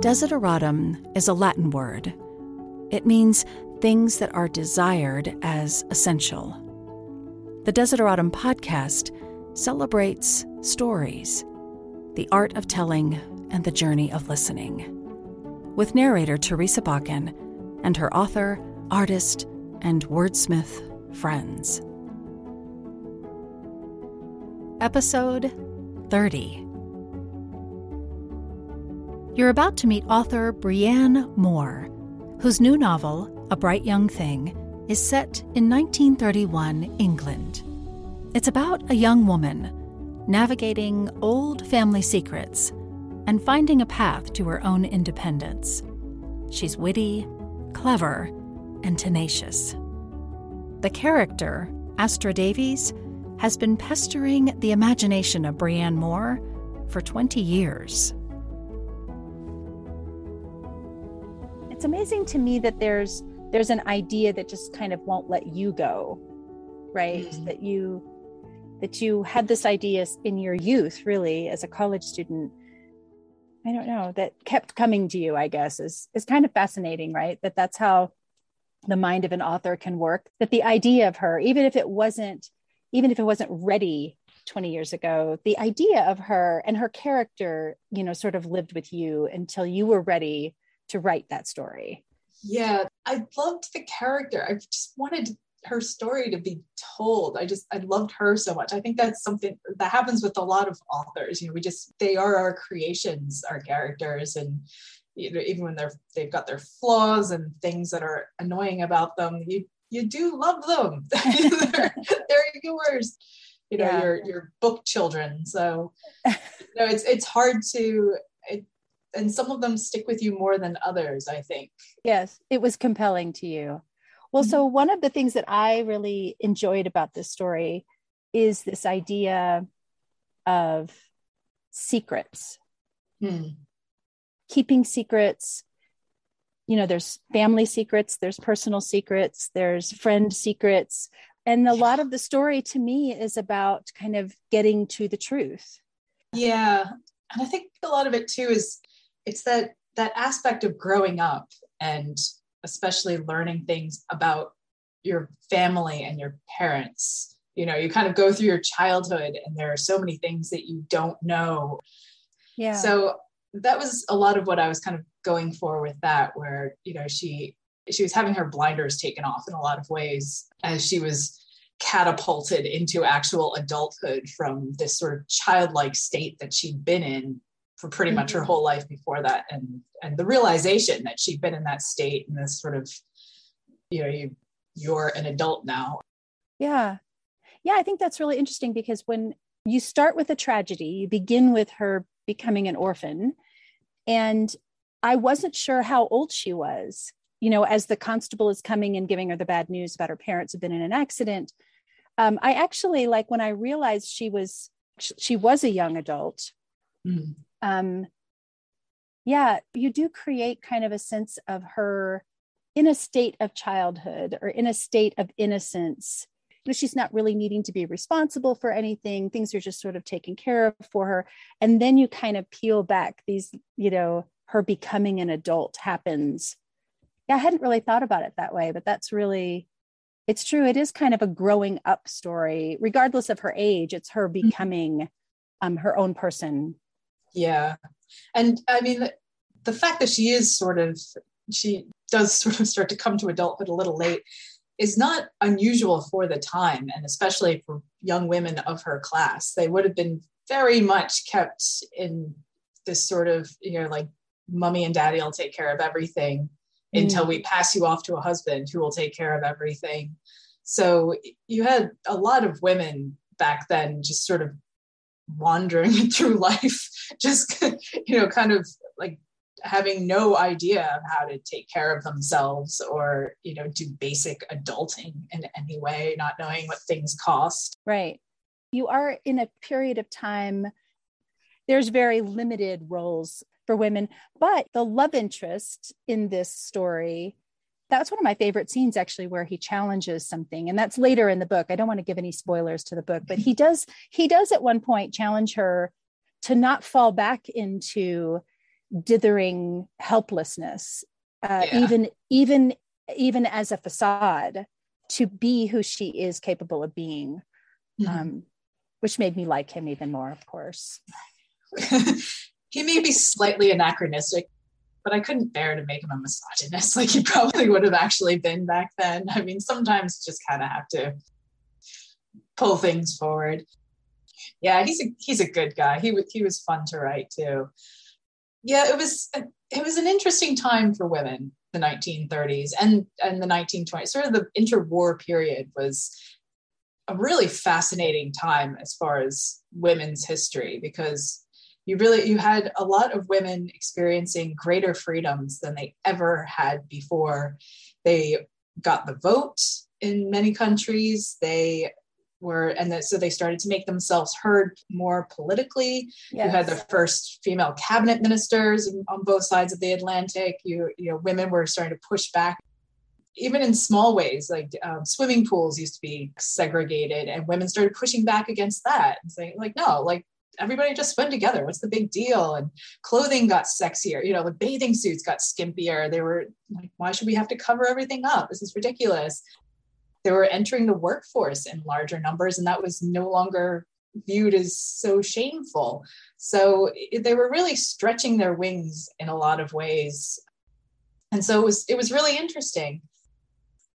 Desideratum is a Latin word. It means things that are desired as essential. The Desideratum podcast celebrates stories, the art of telling, and the journey of listening. With narrator Teresa Bakken and her author, artist, and wordsmith friends. Episode 30 You're about to meet author Brianne Moore, whose new novel, A Bright Young Thing, is set in 1931 England. It's about a young woman navigating old family secrets and finding a path to her own independence. She's witty, clever, and tenacious. The character, Astra Davies, has been pestering the imagination of Brianne Moore for 20 years. It's amazing to me that there's there's an idea that just kind of won't let you go, right? Mm-hmm. That you that you had this idea in your youth, really, as a college student. I don't know that kept coming to you. I guess is is kind of fascinating, right? That that's how the mind of an author can work. That the idea of her, even if it wasn't, even if it wasn't ready 20 years ago, the idea of her and her character, you know, sort of lived with you until you were ready to write that story. Yeah, I loved the character. I just wanted her story to be told. I just I loved her so much. I think that's something that happens with a lot of authors. You know, we just they are our creations, our characters, and you know, even when they're they've got their flaws and things that are annoying about them, you you do love them. they're, they're yours. You know, yeah. your your book children. So you know, it's it's hard to it, and some of them stick with you more than others, I think. Yes, it was compelling to you. Well, mm-hmm. so one of the things that I really enjoyed about this story is this idea of secrets. Hmm. Keeping secrets. You know, there's family secrets, there's personal secrets, there's friend secrets. And a lot of the story to me is about kind of getting to the truth. Yeah. And I think a lot of it too is it's that that aspect of growing up and especially learning things about your family and your parents. You know you kind of go through your childhood and there are so many things that you don't know. Yeah. So that was a lot of what i was kind of going for with that where you know she she was having her blinders taken off in a lot of ways as she was catapulted into actual adulthood from this sort of childlike state that she'd been in for pretty much her mm-hmm. whole life before that. And and the realization that she'd been in that state and this sort of you know you you're an adult now. Yeah. Yeah i think that's really interesting because when you start with a tragedy you begin with her becoming an orphan. And i wasn't sure how old she was you know as the constable is coming and giving her the bad news about her parents have been in an accident. Um, i actually like when i realized she was she was a young adult mm-hmm um, yeah, you do create kind of a sense of her in a state of childhood or in a state of innocence. You know, she's not really needing to be responsible for anything. Things are just sort of taken care of for her. And then you kind of peel back these, you know, her becoming an adult happens. Yeah, I hadn't really thought about it that way, but that's really, it's true. It is kind of a growing up story, regardless of her age. It's her mm-hmm. becoming um, her own person yeah. And I mean, the fact that she is sort of, she does sort of start to come to adulthood a little late is not unusual for the time, and especially for young women of her class. They would have been very much kept in this sort of, you know, like mommy and daddy will take care of everything mm. until we pass you off to a husband who will take care of everything. So you had a lot of women back then just sort of wandering through life, just, you know, kind of like having no idea of how to take care of themselves or, you know, do basic adulting in any way, not knowing what things cost. Right. You are in a period of time, there's very limited roles for women, but the love interest in this story that's one of my favorite scenes actually where he challenges something and that's later in the book i don't want to give any spoilers to the book but he does he does at one point challenge her to not fall back into dithering helplessness uh, Yeah. even even even as a facade to be who she is capable of being Mhm. um, which made me like him even more of course he may be slightly anachronistic, but I couldn't bear to make him a misogynist like he probably would have actually been back then. I mean, sometimes just kind of have to pull things forward. Yeah, he's a he's a good guy. He he was fun to write too. Yeah, it was uh, it was an interesting time for women, the 1930s and and the 1920s. Sort of the interwar period was a really fascinating time as far as women's history because you really you had a lot of women experiencing greater freedoms than they ever had before. They got the vote in many countries. They were and that, so they started to make themselves heard more politically. You had the first female cabinet ministers on both sides of the atlantic. You you know women were starting to push back. Even in small ways like um, swimming pools used to be segregated and women started pushing back against that and saying like no like everybody just swim together. What's the big deal? And clothing got sexier you know the bathing suits got skimpier. They were like why should we have to cover everything up? This is ridiculous. They were entering the workforce in larger numbers and that was no longer viewed as so shameful. So they were really stretching their wings in a lot of ways. And so it was it was really interesting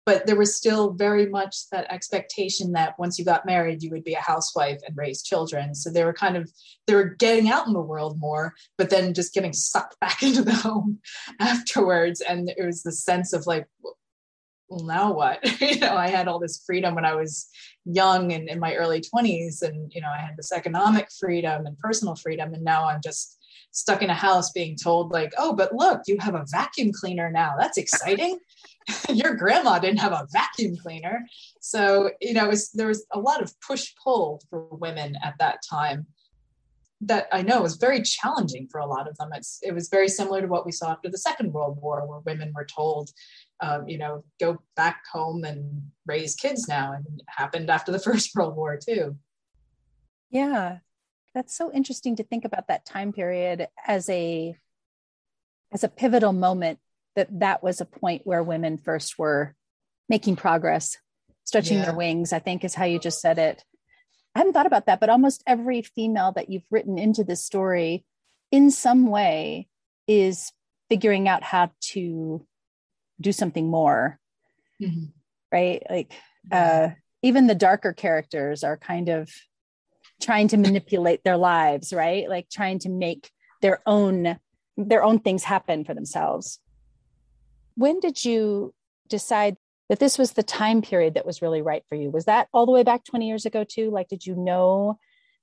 but there was still very much that expectation that once you got married you would be a housewife and raise children. So they were kind of they were getting out in the world more but then just getting sucked back into the home afterwards. And it was the sense of like well now what? You know i had all this freedom when i was young and in my early 20s and you know i had this economic freedom and personal freedom. And now i'm just stuck in a house being told like oh but look you have a vacuum cleaner now. That's exciting your grandma didn't have a vacuum cleaner. So you know was, there was a lot of push pull for women at that time that i know was very challenging for a lot of them. It's it was very similar to what we saw after the second world war where women were told um, you know go back home and raise kids now. And it happened after the first world war too. Yeah, that's so interesting to think about that time period as a as a pivotal moment that that was a point where women first were making progress, stretching Yeah. their wings, I think is how you just said it. I hadn't thought about that, but almost every female that you've written into this story in some way is figuring out how to do something more, right? Like uh, even the darker characters are kind of trying to manipulate their lives right like trying to make their own their own things happen for themselves when did you decide that this was the time period that was really right for you? Was that all the way back 20 years ago too? Like did you know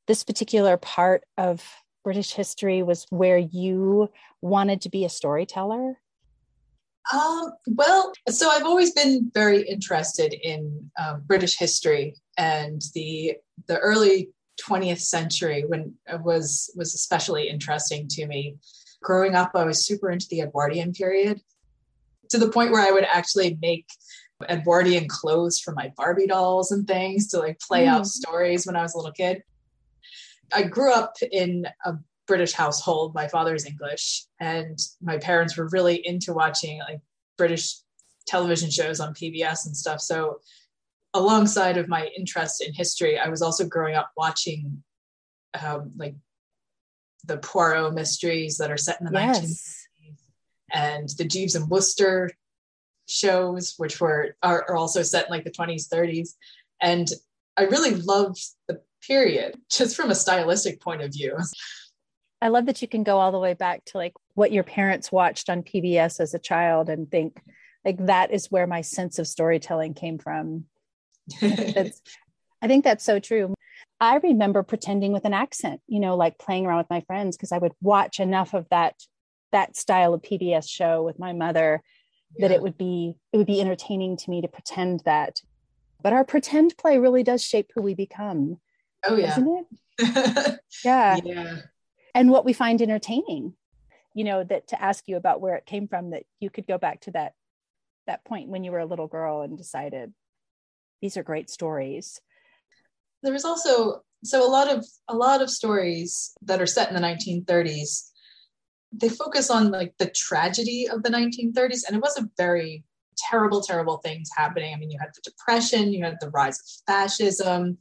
this particular part of british history was where you wanted to be a storyteller? Um, well, so I've always been very interested in um, British history and the the early 20th century when it was was especially interesting to me. Growing up, I was super into the Edwardian period to the point where I would actually make Edwardian clothes for my Barbie dolls and things to like play out Mm. stories when I was a little kid. I grew up in a British household. My father's English, and my parents were really into watching like British television shows on PBS and stuff. So, alongside of my interest in history, I was also growing up watching um, like the Poirot mysteries that are set in the 19th yes and the Jeeves and Wooster shows, which were are, are also set in like the 20s, 30s. And I really loved the period just from a stylistic point of view. i love that you can go all the way back to like what your parents watched on pbs as a child and think like that is where my sense of storytelling came from i think that's so true i remember pretending with an accent you know like playing around with my friends because i would watch enough of that that style of pbs show with my mother that it would be it would be entertaining to me to pretend that. But our pretend play really does shape who we become oh yeah. doesn't it? Yeah. Yeah. and what we find entertaining you know that to ask you about where it came from that you could go back to that that point when you were a little girl and decided these are great stories. There was also so a lot of a lot of stories that are set in the 1930s they focus on like the tragedy of the 1930s and it was a very terrible terrible things happening. I mean you had the depression you had the rise of fascism.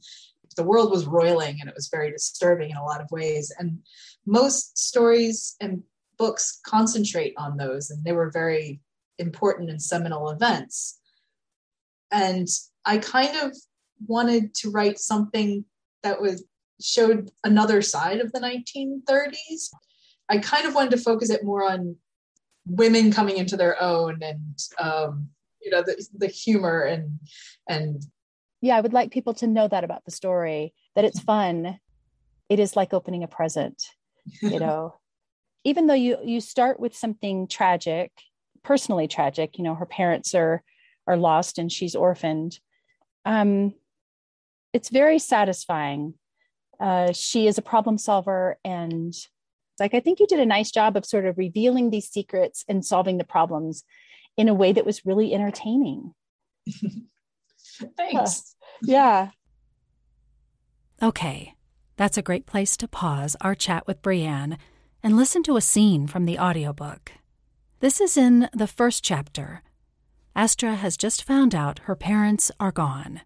The world was roiling and it was very disturbing in a lot of ways. And most stories and books concentrate on those and they were very important and seminal events. And i kind of wanted to write something that was showed another side of the 1930s I kind of wanted to focus it more on women coming into their own and um, you know the, the humor and and yeah i would like people to know that about the story that it's fun. It is like opening a present you know. Even though you you start with something tragic personally tragic you know her parents are are lost and she's orphaned um it's very satisfying. Uh, she is a problem solver and like, I think you did a nice job of sort of revealing these secrets and solving the problems in a way that was really entertaining. Thanks. Yeah. Okay, that's a great place to pause our chat with brianne and listen to a scene from the audiobook. This is in the first chapter. Astra has just found out her parents are gone.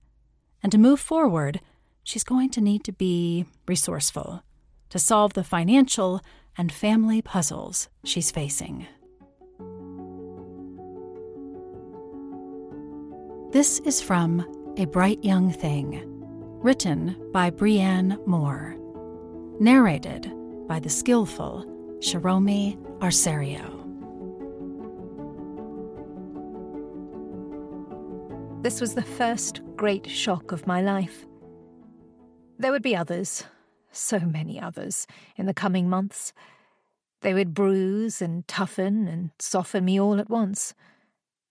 And to move forward, she's going to need to be resourceful to solve the financial and family puzzles she's facing. This is from A Bright Young Thing, written by Brianne Moore, narrated by the skillful Shiromi Arserio. This was the first great shock of my life. There would be others, so many others, in the coming months. They would bruise and toughen and soften me all at once.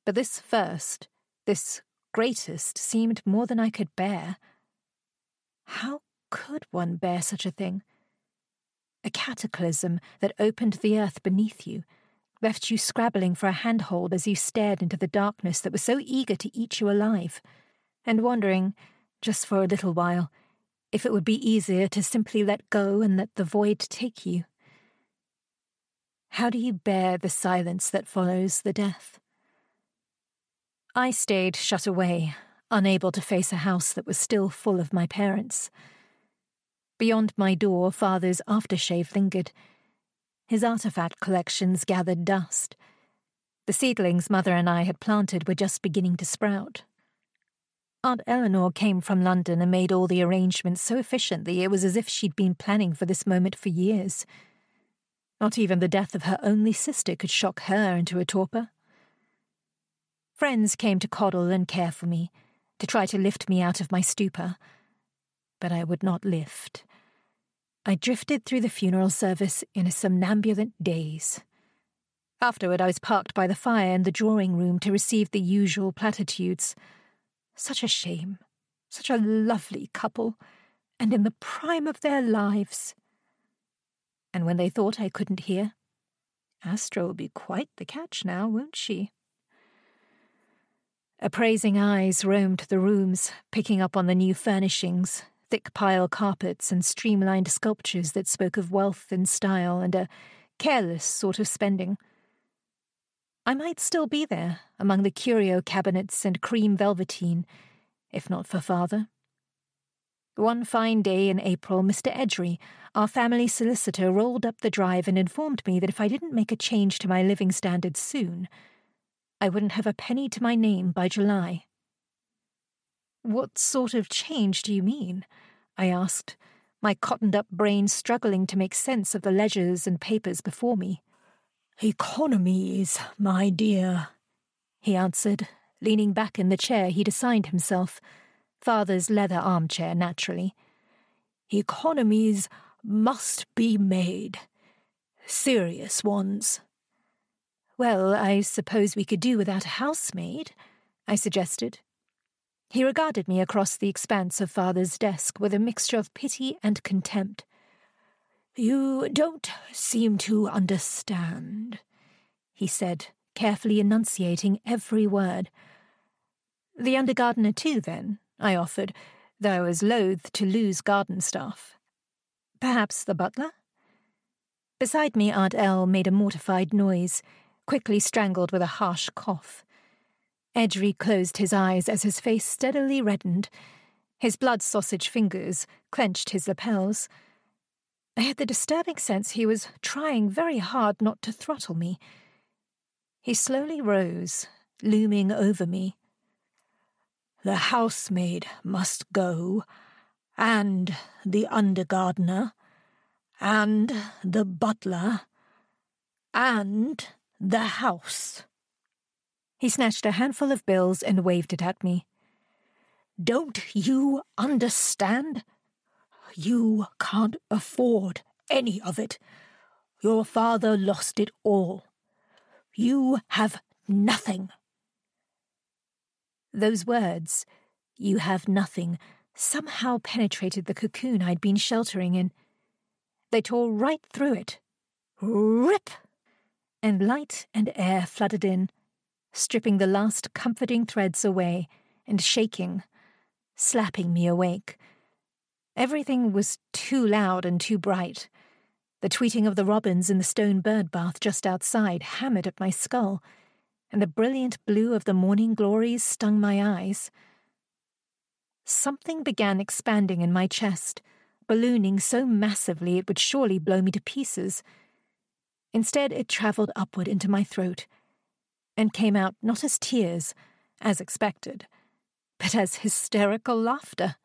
But this first, this greatest, seemed more than I could bear. How could one bear such a thing? A cataclysm that opened the earth beneath you, left you scrabbling for a handhold as you stared into the darkness that was so eager to eat you alive, and wondering, just for a little while, if it would be easier to simply let go and let the void take you. How do you bear the silence that follows the death? I stayed shut away, unable to face a house that was still full of my parents. Beyond my door, father's aftershave lingered. His artifact collections gathered dust. The seedlings mother and I had planted were just beginning to sprout. Aunt Eleanor came from London and made all the arrangements so efficiently it was as if she'd been planning for this moment for years. Not even the death of her only sister could shock her into a torpor. Friends came to coddle and care for me, to try to lift me out of my stupor. But I would not lift. I drifted through the funeral service in a somnambulant daze. Afterward, I was parked by the fire in the drawing room to receive the usual platitudes. Such a shame. Such a lovely couple, and in the prime of their lives. And when they thought I couldn't hear, Astra will be quite the catch now, won't she? Appraising eyes roamed the rooms, picking up on the new furnishings, thick pile carpets and streamlined sculptures that spoke of wealth and style and a careless sort of spending. I might still be there, among the curio cabinets and cream velveteen, if not for father. One fine day in April, Mr. Edgery, our family solicitor, rolled up the drive and informed me that if I didn't make a change to my living standards soon, I wouldn't have a penny to my name by July. What sort of change do you mean? I asked, my cottoned up brain struggling to make sense of the ledgers and papers before me. Economies, my dear, he answered, leaning back in the chair he'd assigned himself, father's leather armchair, naturally. Economies must be made. Serious ones. Well, I suppose we could do without a housemaid, I suggested. He regarded me across the expanse of father's desk with a mixture of pity and contempt. You don't seem to understand, he said, carefully enunciating every word. The under gardener, too, then, I offered, though I was loath to lose garden staff. Perhaps the butler? Beside me, Aunt El made a mortified noise, quickly strangled with a harsh cough. Edry closed his eyes as his face steadily reddened. His blood sausage fingers clenched his lapels. I had the disturbing sense he was trying very hard not to throttle me. He slowly rose, looming over me. The housemaid must go, and the undergardener, and the butler, and the house. He snatched a handful of bills and waved it at me. Don't you understand? You can't afford any of it. Your father lost it all. You have nothing. Those words, you have nothing, somehow penetrated the cocoon I'd been sheltering in. They tore right through it. Rip! And light and air flooded in, stripping the last comforting threads away and shaking, slapping me awake. Everything was too loud and too bright. The tweeting of the robins in the stone bird bath just outside hammered at my skull and the brilliant blue of the morning glories stung my eyes. Something began expanding in my chest, ballooning so massively it would surely blow me to pieces. Instead, it travelled upward into my throat and came out not as tears, as expected, but as hysterical laughter.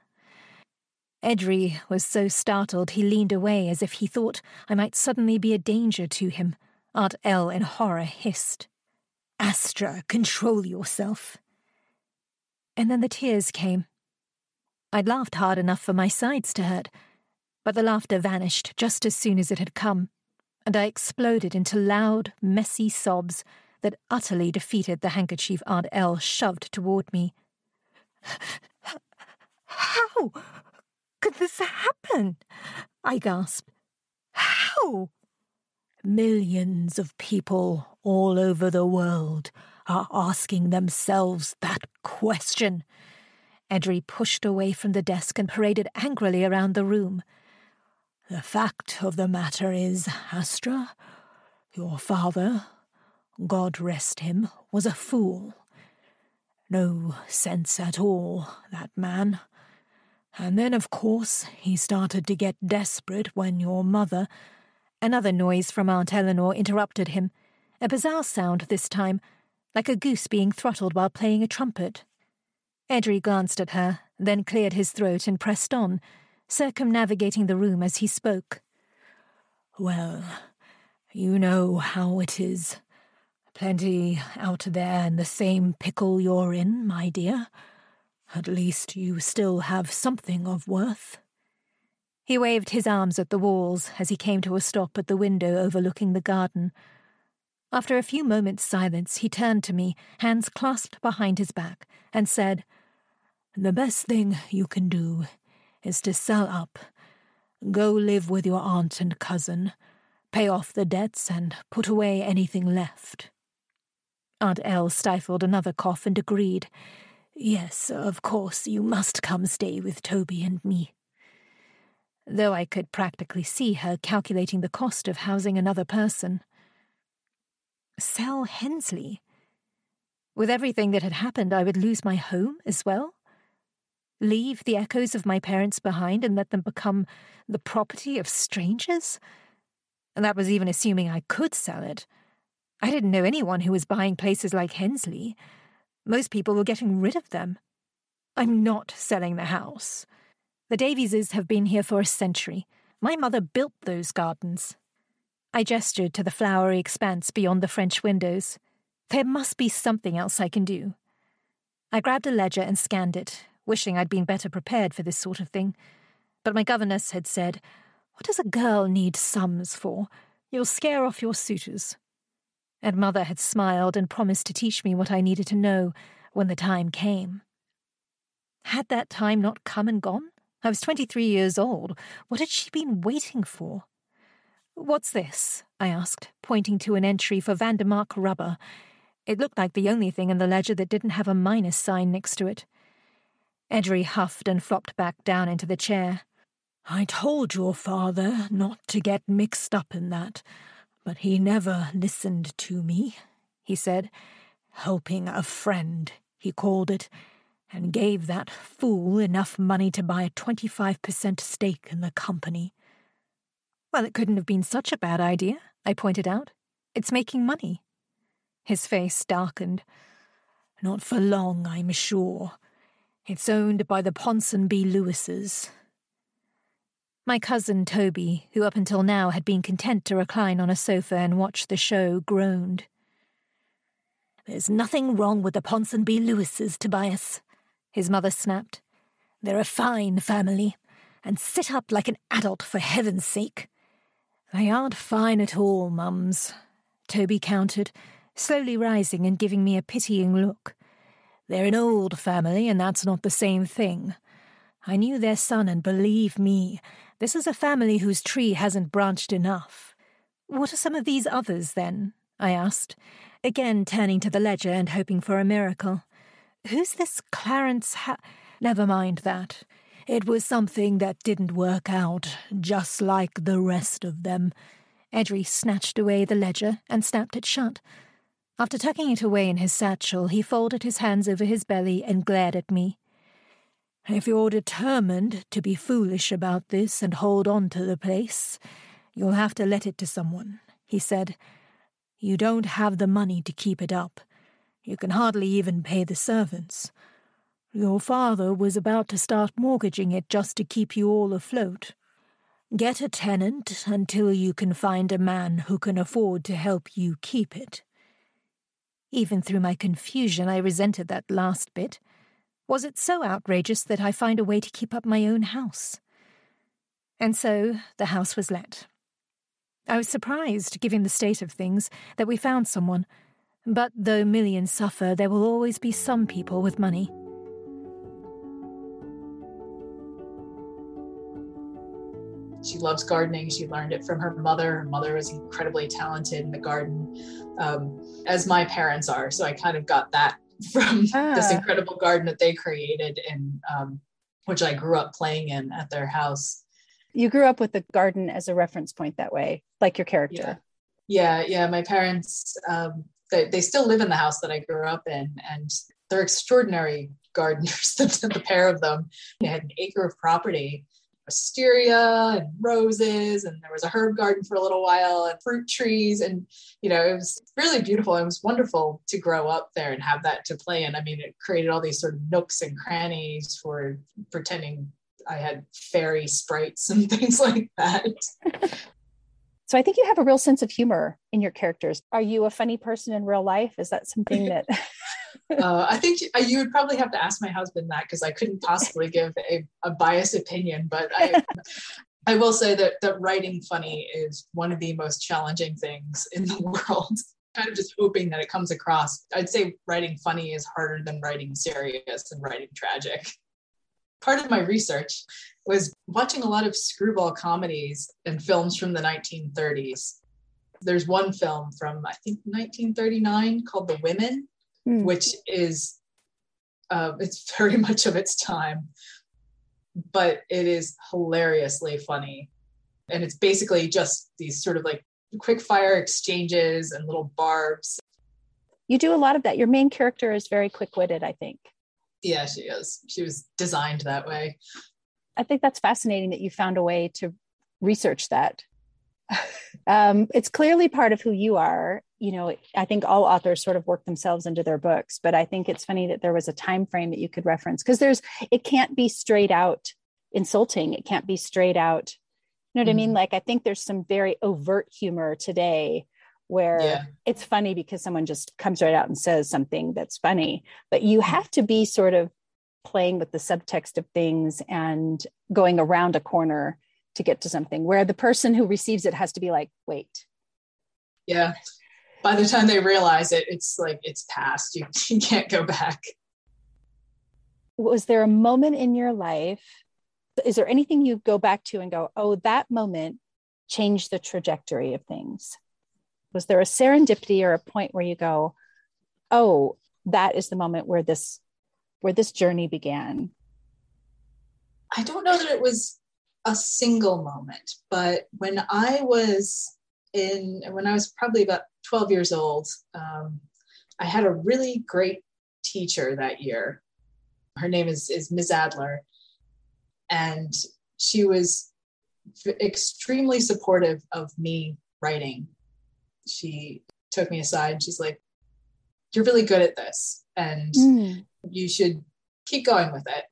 Edry was so startled he leaned away as if he thought I might suddenly be a danger to him. Aunt El in horror hissed. Astra, control yourself. And then the tears came. I'd laughed hard enough for my sides to hurt, but the laughter vanished just as soon as it had come, and I exploded into loud, messy sobs that utterly defeated the handkerchief Aunt El shoved toward me. How could this happen? I gasped. How? Millions of people all over the world are asking themselves that question. Edry pushed away from the desk and paraded angrily around the room. The fact of the matter is, Astra, your father, God rest him, was a fool. No sense at all, that man. And then, of course, he started to get desperate when your mother. Another noise from Aunt Eleanor interrupted him a bizarre sound this time, like a goose being throttled while playing a trumpet. Edry glanced at her, then cleared his throat and pressed on, circumnavigating the room as he spoke. Well, you know how it is. Plenty out there in the same pickle you're in, my dear. At least you still have something of worth. He waved his arms at the walls as he came to a stop at the window overlooking the garden, after a few moments' silence, he turned to me, hands clasped behind his back, and said, The best thing you can do is to sell up. Go live with your aunt and cousin, pay off the debts, and put away anything left. Aunt El stifled another cough and agreed. Yes, of course, you must come stay with Toby and me. Though I could practically see her calculating the cost of housing another person. Sell Hensley. With everything that had happened, I would lose my home as well. Leave the echoes of my parents behind and let them become the property of strangers? And that was even assuming I could sell it. I didn't know anyone who was buying places like Hensley. Most people were getting rid of them. I'm not selling the house. The Davieses have been here for a century. My mother built those gardens. I gestured to the flowery expanse beyond the French windows. There must be something else I can do. I grabbed a ledger and scanned it, wishing I'd been better prepared for this sort of thing. But my governess had said, What does a girl need sums for? You'll scare off your suitors. And mother had smiled and promised to teach me what I needed to know when the time came. Had that time not come and gone? I was 23 years old. What had she been waiting for? What's this? I asked, pointing to an entry for Vandermark rubber. It looked like the only thing in the ledger that didn't have a minus sign next to it. Edry huffed and flopped back down into the chair. I told your father not to get mixed up in that, but he never listened to me, he said. Helping a friend, he called it, and gave that fool enough money to buy a 25% stake in the company. Well, it couldn't have been such a bad idea, I pointed out. It's making money. His face darkened. Not for long, I'm sure. It's owned by the Ponsonby Lewises. My cousin Toby, who up until now had been content to recline on a sofa and watch the show, groaned. There's nothing wrong with the Ponsonby Lewises, Tobias, his mother snapped. They're a fine family, and sit up like an adult for heaven's sake. They aren't fine at all, mums, Toby countered, slowly rising and giving me a pitying look. They're an old family, and that's not the same thing. I knew their son, and believe me, this is a family whose tree hasn't branched enough. What are some of these others, then? I asked, again turning to the ledger and hoping for a miracle. Who's this Clarence Ha- Never mind that. It was something that didn't work out, just like the rest of them. Edry snatched away the ledger and snapped it shut. After tucking it away in his satchel, he folded his hands over his belly and glared at me. If you're determined to be foolish about this and hold on to the place, you'll have to let it to someone, he said. You don't have the money to keep it up. You can hardly even pay the servants. Your father was about to start mortgaging it just to keep you all afloat. Get a tenant until you can find a man who can afford to help you keep it. Even through my confusion, I resented that last bit. Was it so outrageous that I find a way to keep up my own house? And so the house was let. I was surprised, given the state of things, that we found someone. But though millions suffer, there will always be some people with money. She loves gardening. She learned it from her mother. Her mother was incredibly talented in the garden, um, as my parents are. So I kind of got that from ah. this incredible garden that they created, and um, which I grew up playing in at their house. You grew up with the garden as a reference point that way, like your character. Yeah, yeah. yeah. My parents, um, they, they still live in the house that I grew up in, and they're extraordinary gardeners, the, the pair of them. They had an acre of property wisteria and roses and there was a herb garden for a little while and fruit trees and you know it was really beautiful it was wonderful to grow up there and have that to play in. I mean it created all these sort of nooks and crannies for pretending i had fairy sprites and things like that so i think you have a real sense of humor in your characters are you a funny person in real life is that something that uh, I think you would probably have to ask my husband that because I couldn't possibly give a, a biased opinion. But I, I will say that that writing funny is one of the most challenging things in the world. kind of just hoping that it comes across. I'd say writing funny is harder than writing serious and writing tragic. Part of my research was watching a lot of screwball comedies and films from the 1930s. There's one film from, I think, 1939 called The Women, mm. which is uh, it's very much of its time, but it is hilariously funny, and it's basically just these sort of like quick fire exchanges and little barbs. You do a lot of that. Your main character is very quick witted, I think. Yeah, she is. She was designed that way. I think that's fascinating that you found a way to research that. um, it's clearly part of who you are you know i think all authors sort of work themselves into their books but i think it's funny that there was a time frame that you could reference because there's it can't be straight out insulting it can't be straight out you know what mm-hmm. i mean mm-hmm. like i think there's some very overt humor today where yeah. it's funny because someone just comes right out and says something that's funny but you have to be sort of playing with the subtext of things and going around a corner to get to something where the person who receives it has to be like wait yeah by the time they realize it, it's like it's past. You, you can't go back. Was there a moment in your life? Is there anything you go back to and go, oh, that moment changed the trajectory of things? Was there a serendipity or a point where you go, oh, that is the moment where this where this journey began? I don't know that it was a single moment, but when I was in, when I was probably about 12 years old, um, I had a really great teacher that year. Her name is, is Ms. Adler. And she was extremely supportive of me writing. She took me aside and she's like, You're really good at this, and mm. You should keep going with it.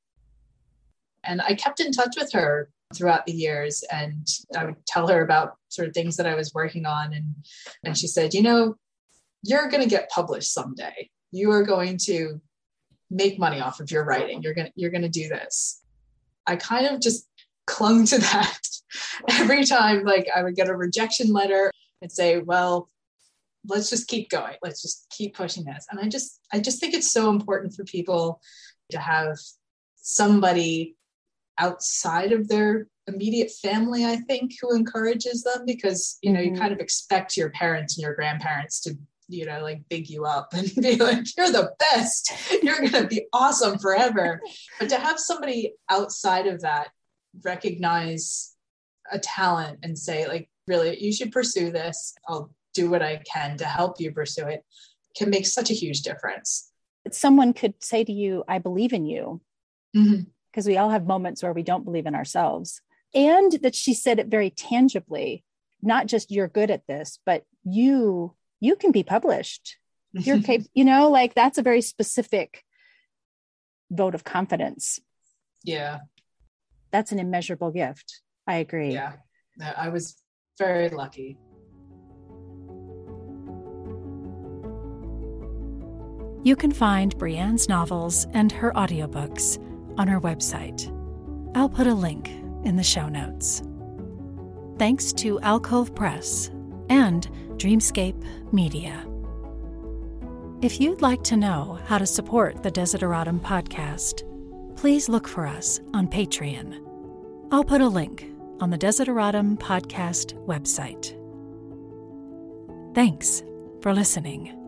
And I kept in touch with her throughout the years and I would tell her about sort of things that I was working on and and she said, "You know, you're going to get published someday. You are going to make money off of your writing. You're going to you're going to do this." I kind of just clung to that every time like I would get a rejection letter and say, "Well, let's just keep going. Let's just keep pushing this." And I just I just think it's so important for people to have somebody outside of their immediate family i think who encourages them because you know mm-hmm. you kind of expect your parents and your grandparents to you know like big you up and be like you're the best you're going to be awesome forever but to have somebody outside of that recognize a talent and say like really you should pursue this i'll do what i can to help you pursue it can make such a huge difference someone could say to you i believe in you mm-hmm because we all have moments where we don't believe in ourselves. And that she said it very tangibly, not just you're good at this, but you you can be published. You're capable, you know, like that's a very specific vote of confidence. Yeah. That's an immeasurable gift. I agree. Yeah. I was very lucky. You can find Brianne's novels and her audiobooks on her website. I'll put a link in the show notes. Thanks to Alcove Press and Dreamscape Media. If you'd like to know how to support the Desideratum podcast, please look for us on Patreon. I'll put a link on the Desideratum podcast website. Thanks for listening.